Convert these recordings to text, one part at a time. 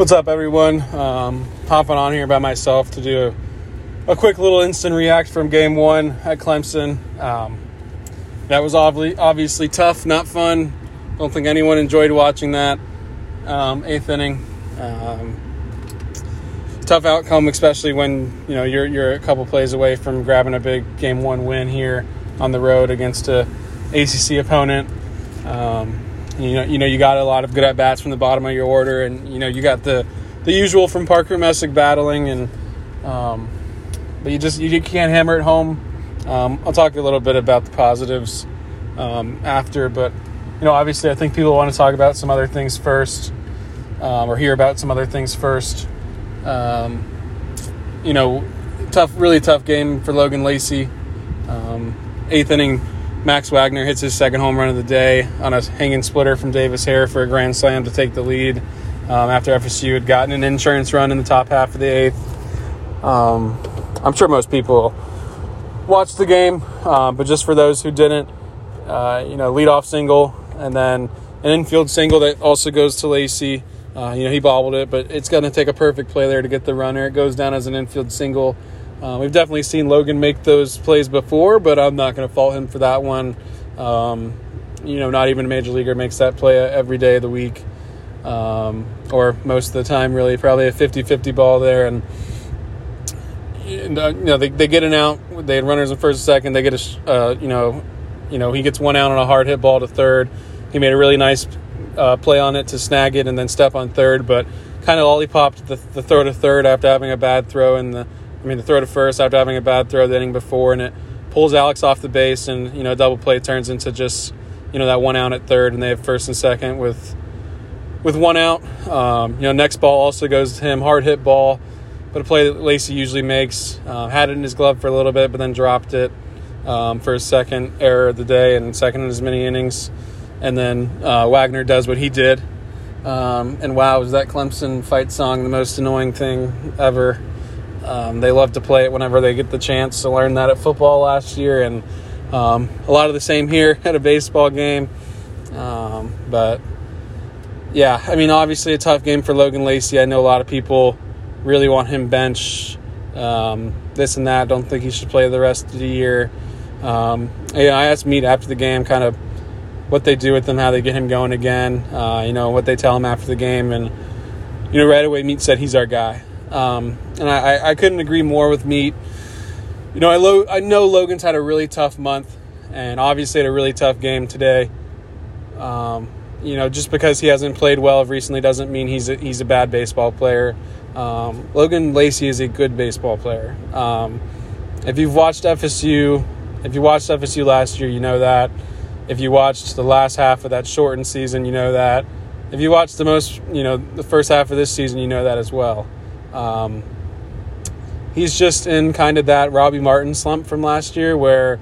What's up, everyone? Um, hopping on here by myself to do a, quick little instant react from game one at Clemson. Um, that was obviously, obviously tough, not fun. Don't think anyone enjoyed watching that. Um, eighth inning. Um, tough outcome, especially when you know you're you're a couple plays away from grabbing a big game one win here on the road against a ACC opponent. Um, you know, you know, you got a lot of good at bats from the bottom of your order, and you know, you got the the usual from Parker Messick battling, and um, but you just you can't hammer it home. Um, I'll talk a little bit about the positives um, after, but you know, obviously, I think people want to talk about some other things first, um, or hear about some other things first. Um, you know, tough, really tough game for Logan Lacey. Um, eighth inning Max Wagner hits his second home run of the day on a hanging splitter from Davis Hare for a grand slam to take the lead um, after FSU had gotten an insurance run in the top half of the eighth. Um, I'm sure most people watched the game, um, but just for those who didn't, uh, you know, leadoff single and then an infield single that also goes to Lacey. Uh, you know, he bobbled it, but it's going to take a perfect play there to get the runner. It goes down as an infield single. Uh, we've definitely seen Logan make those plays before, but I'm not going to fault him for that one. Um, you know, not even a major leaguer makes that play every day of the week, um, or most of the time, really. Probably a 50 50 ball there. And, and uh, you know, they, they get an out. They had runners in first and second. They get a, uh, you know, you know, he gets one out on a hard hit ball to third. He made a really nice uh, play on it to snag it and then step on third, but kind of lollipopped the, the throw to third after having a bad throw in the I mean, the throw to first after having a bad throw the inning before, and it pulls Alex off the base, and you know, double play turns into just you know that one out at third, and they have first and second with with one out. Um, you know, next ball also goes to him, hard hit ball, but a play that Lacey usually makes. Uh, had it in his glove for a little bit, but then dropped it um, for his second error of the day and second in as many innings. And then uh, Wagner does what he did. Um, and wow, was that Clemson fight song the most annoying thing ever? Um, they love to play it whenever they get the chance to learn that at football last year, and um, a lot of the same here at a baseball game. Um, but yeah, I mean, obviously a tough game for Logan Lacey. I know a lot of people really want him bench, um, this and that. Don't think he should play the rest of the year. Um, yeah, I asked Meat after the game, kind of what they do with him, how they get him going again. Uh, you know what they tell him after the game, and you know right away Meat said he's our guy. Um, and I, I couldn't agree more with Meat. You know, I, lo- I know Logan's had a really tough month and obviously had a really tough game today. Um, you know, just because he hasn't played well recently doesn't mean he's a, he's a bad baseball player. Um, Logan Lacey is a good baseball player. Um, if you've watched FSU, if you watched FSU last year, you know that. If you watched the last half of that shortened season, you know that. If you watched the most, you know, the first half of this season, you know that as well. Um, he's just in kind of that Robby Martin slump from last year where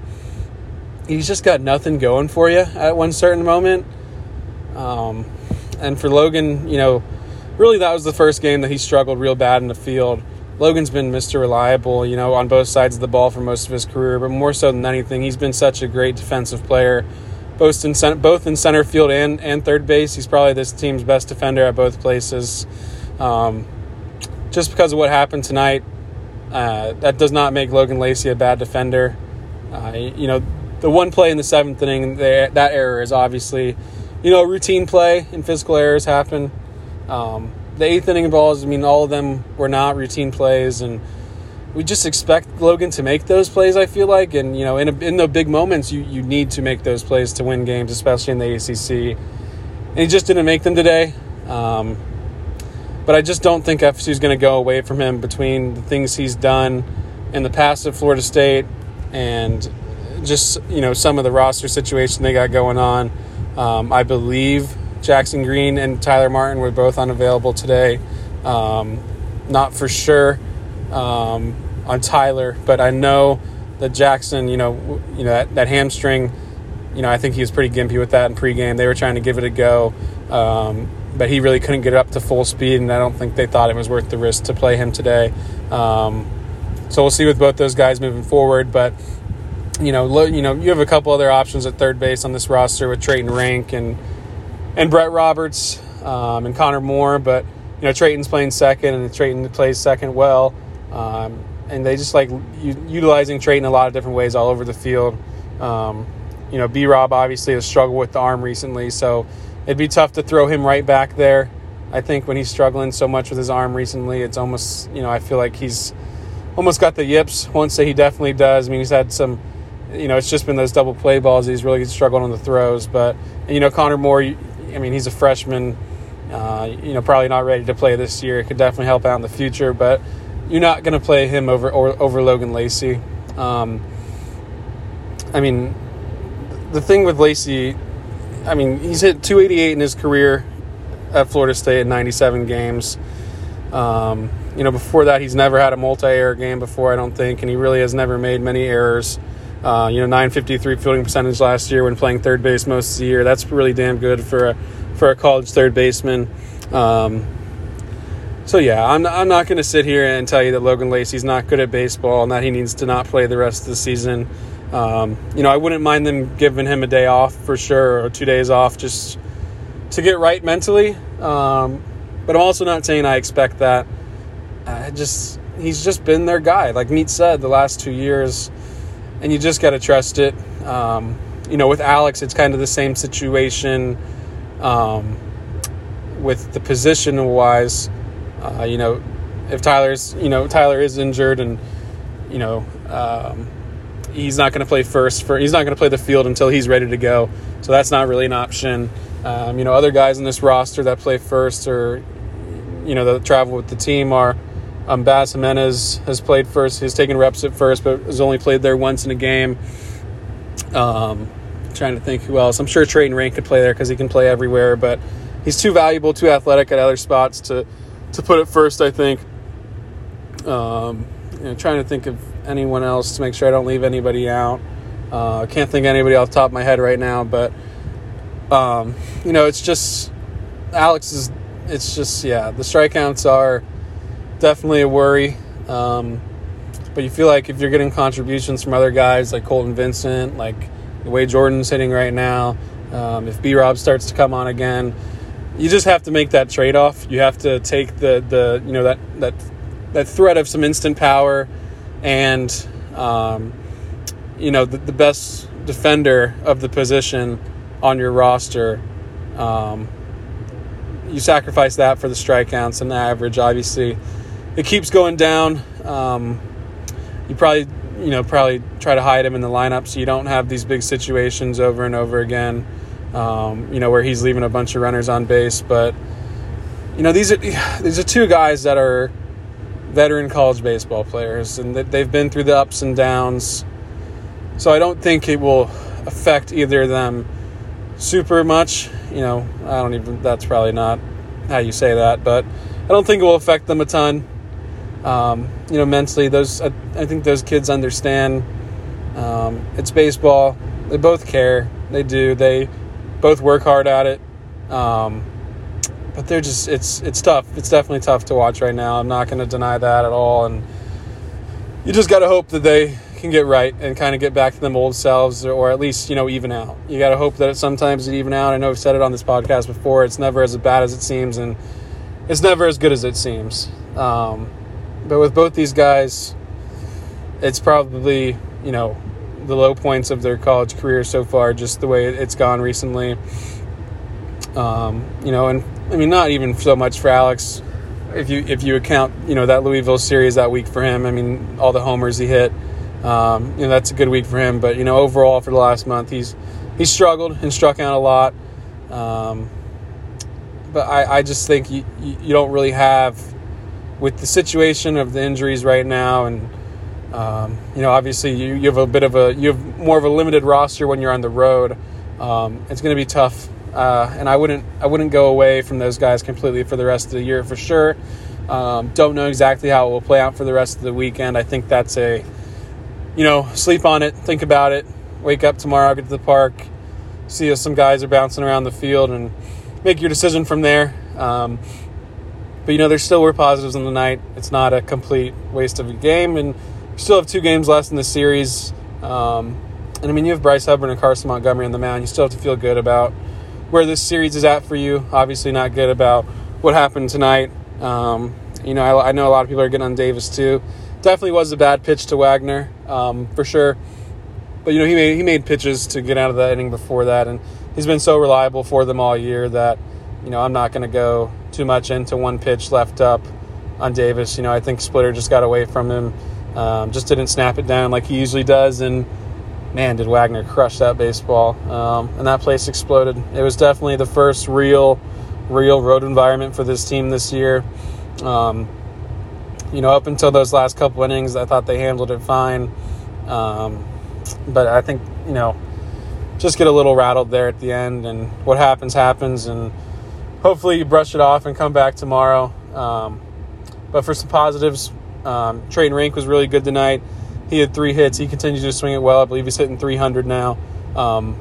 he's just got nothing going for you at one certain moment. Um, and for Logan, you know, really that was the first game that he struggled real bad in the field. Logan's been Mr. Reliable, you know, on both sides of the ball for most of his career, but more so than anything, he's been such a great defensive player, both in center, both in center field and, and third base. He's probably this team's best defender at both places. Um, just because of what happened tonight, uh, that does not make Logan Lacey a bad defender. Uh, you know, the one play in the seventh inning, that error is obviously, you know, routine play and physical errors happen. Um, the eighth inning balls, I mean, all of them were not routine plays, and we just expect Logan to make those plays. I feel like, and you know, in a, in the big moments, you you need to make those plays to win games, especially in the ACC. And he just didn't make them today. Um, but I just don't think FSU is going to go away from him between the things he's done in the past at Florida State and just you know some of the roster situation they got going on. Um, I believe Jackson Green and Tyler Martin were both unavailable today. Um, not for sure um, on Tyler, but I know that Jackson, you know, you know that, that hamstring. You know, I think he was pretty gimpy with that in pregame. They were trying to give it a go. Um, but he really couldn't get up to full speed, and I don't think they thought it was worth the risk to play him today. Um, so we'll see with both those guys moving forward. But you know, lo, you know, you have a couple other options at third base on this roster with Trayton Rank and and Brett Roberts um, and Connor Moore. But you know, Trayton's playing second, and Trayton plays second well. Um, and they just like u- utilizing Trayton a lot of different ways all over the field. Um, you know, B Rob obviously has struggled with the arm recently, so it'd be tough to throw him right back there. I think when he's struggling so much with his arm recently, it's almost, you know, I feel like he's almost got the yips. Won't say he definitely does. I mean, he's had some, you know, it's just been those double play balls. He's really struggled on the throws. But, you know, Connor Moore, I mean, he's a freshman, uh, you know, probably not ready to play this year. It could definitely help out in the future, but you're not going to play him over, over Logan Lacey. Um, I mean, the thing with Lacey, I mean, he's hit 288 in his career at Florida State in 97 games. Um, you know, before that, he's never had a multi-error game before, I don't think, and he really has never made many errors. Uh, you know, 953 fielding percentage last year when playing third base most of the year. That's really damn good for a for a college third baseman. Um, so yeah, I'm I'm not going to sit here and tell you that Logan Lacey's not good at baseball and that he needs to not play the rest of the season. Um, you know, I wouldn't mind them giving him a day off for sure or two days off just to get right mentally. Um, but I'm also not saying I expect that. I just he's just been their guy, like Meat said, the last two years, and you just got to trust it. Um, you know, with Alex, it's kind of the same situation. Um, with the position wise, uh, you know, if Tyler's, you know, Tyler is injured and, you know, um, he's not going to play first for he's not going to play the field until he's ready to go. So that's not really an option. Um, you know, other guys in this roster that play first or you know that travel with the team are um, Baz Jimenez has played first. He's taken reps at first, but has only played there once in a game. Um, trying to think who else. I'm sure Trayton Rank could play there because he can play everywhere, but he's too valuable, too athletic at other spots to to put it first. I think. Um, you know, trying to think of anyone else to make sure I don't leave anybody out. Uh, I can't think of anybody off the top of my head right now, but um, you know, it's just Alex is. It's just yeah, the strikeouts are definitely a worry. Um, but you feel like if you're getting contributions from other guys like Colton Vincent, like the way Jordan's hitting right now, um, if B Rob starts to come on again, you just have to make that trade off. You have to take the the you know that that that threat of some instant power and um, you know the, the, best defender of the position on your roster. Um, you sacrifice that for the strikeouts and the average. Obviously, it keeps going down. Um, you probably you know probably try to hide him in the lineup so you don't have these big situations over and over again. Um, you know where he's leaving a bunch of runners on base, but you know these are these are two guys that are veteran college baseball players, and they've been through the ups and downs. So I don't think it will affect either of them super much. You know, I don't even, that's probably not how you say that, but I don't think it will affect them a ton. Um, you know, mentally, those, I, I think those kids understand um, it's baseball. They both care. They do. They both work hard at it. Um, but they're just it's it's tough. It's definitely tough to watch right now. I'm not going to deny that at all. And you just got to hope that they can get right and kind of get back to them old selves, or at least you know even out. You got to hope that sometimes it even out. I know I've said it on this podcast before. It's never as bad as it seems, and it's never as good as it seems. Um, but with both these guys, it's probably you know the low points of their college career so far, just the way it's gone recently. Um, you know, and I mean, not even so much for Alex. If you if you account, you know, that Louisville series that week for him. I mean, all the homers he hit. Um, you know, that's a good week for him. But you know, overall for the last month, he's he's struggled and struck out a lot. Um, but I, I just think you, you don't really have with the situation of the injuries right now and um, you know obviously you, you have a bit of a you have more of a limited roster when you're on the road um, it's going to be tough uh, and I wouldn't I wouldn't go away from those guys completely for the rest of the year for sure. Um, don't know exactly how it will play out for the rest of the weekend. I think that's a you know sleep on it, think about it, wake up tomorrow, get to the park, see if some guys are bouncing around the field, and make your decision from there. Um, but you know there still were positives in the night. It's not a complete waste of a game, and you still have two games left in the series. Um, and I mean, you have Bryce Hubbart and Carson Montgomery on the mound. You still have to feel good about where this series is at for you. Obviously, not good about what happened tonight. Um, you know, I, I, know a lot of people are getting on Davis too. Definitely was a bad pitch to Wagner um, for sure. But you know, he made he made pitches to get out of that inning before that, and he's been so reliable for them all year that you know I'm not going to go too much into one pitch left up on Davis. You know, I think Splitter just got away from him, um, just didn't snap it down like he usually does, and man, did Wagner crush that baseball. Um, and that place exploded. It was definitely the first real, real road environment for this team this year. Um, you know, up until those last couple innings, I thought they handled it fine. Um, but I think, you know, just get a little rattled there at the end, and what happens, happens. And hopefully you brush it off and come back tomorrow. Um, but for some positives, um, Trayton Rink was really good tonight. He had three hits. He continues to swing it well. I believe he's hitting 300 now. Um,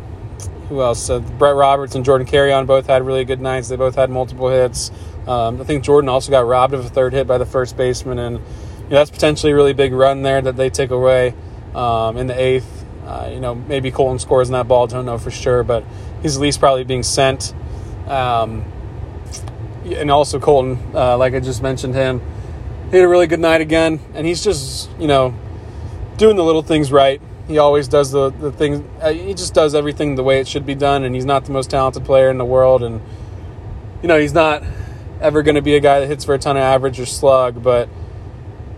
who else? Uh, Brett Roberts and Jordan Carrion both had really good nights. They both had multiple hits. Um, I think Jordan also got robbed of a third hit by the first baseman, and you know, that's potentially a really big run there that they take away um, in the eighth. Uh, you know, maybe Colton scores in that ball. Don't know for sure, but he's at least probably being sent. Um, and also Colton, uh, like I just mentioned him, he had a really good night again, and he's just you know doing the little things right. He always does the, the things, uh, he just does everything the way it should be done. And he's not the most talented player in the world. And, you know, he's not ever going to be a guy that hits for a ton of average or slug. But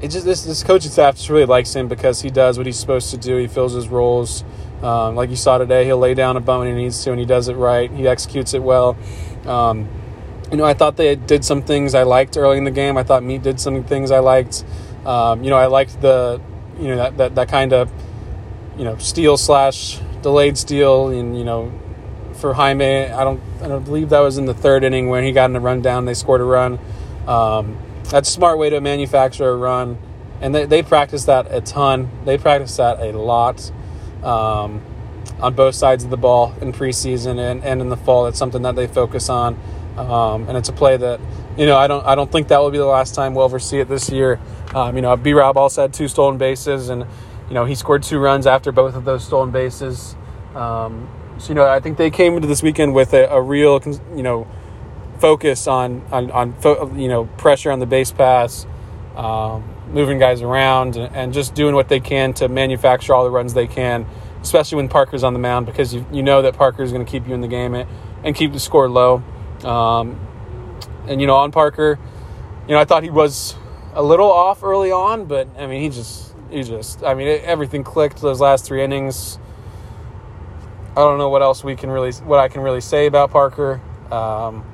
it just, this, this coaching staff just really likes him because he does what he's supposed to do. He fills his roles. Um, like you saw today, he'll lay down a bunt when he needs to, and he does it right. He executes it well. Um, you know, I thought they did some things I liked early in the game. I thought Meat did some things I liked. Um, you know, I liked the you know that that, that kind of you know steal slash delayed steal and you know for Jaime I don't I don't believe that was in the third inning when he got in a run down they scored a run. Um, that's a smart way to manufacture a run. And they, they practice that a ton. They practice that a lot um, on both sides of the ball in preseason and, and in the fall. It's something that they focus on. Um, and it's a play that you know I don't I don't think that will be the last time we'll ever see it this year um, you know, B Rob also had two stolen bases, and you know he scored two runs after both of those stolen bases. Um, so you know, I think they came into this weekend with a, a real, you know, focus on on, on fo- you know pressure on the base pass, um, moving guys around, and, and, just doing what they can to manufacture all the runs they can, especially when Parker's on the mound because you you know that Parker's going to keep you in the game and, and keep the score low. Um, and you know, on Parker, you know, I thought he was a little off early on, but I mean, he just, he just, I mean, it, everything clicked those last three innings. I don't know what else we can really, what I can really say about Parker. Um,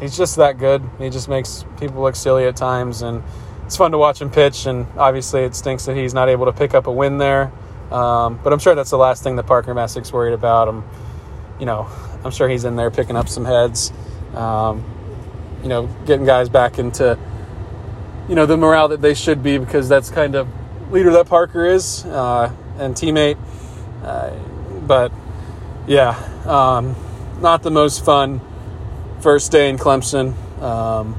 he's just that good. He just makes people look silly at times, and it's fun to watch him pitch. And obviously, it stinks that he's not able to pick up a win there. Um, but I'm sure that's the last thing that Parker Messick's worried about. Him, you know, I'm sure he's in there picking up some heads. Um, you know, getting guys back into you know the morale that they should be because that's kind of leader that Parker is uh, and teammate. Uh, but yeah, um, not the most fun first day in Clemson. Um,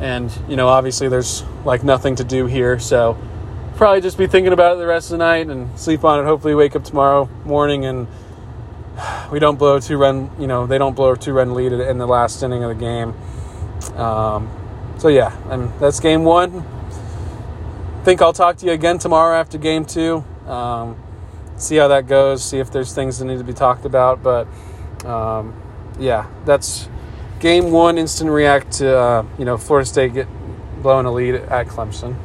and you know, obviously, there's like nothing to do here, so probably just be thinking about it the rest of the night and sleep on it. Hopefully, wake up tomorrow morning and we don't blow a two run. You know, they don't blow a two run lead in the last inning of the game. Um, so yeah, and that's game one. Think I'll talk to you again tomorrow after game two. Um, see how that goes. See if there's things that need to be talked about. But um, yeah, that's game one. Instant react to uh, you know Florida State get blowing a lead at Clemson.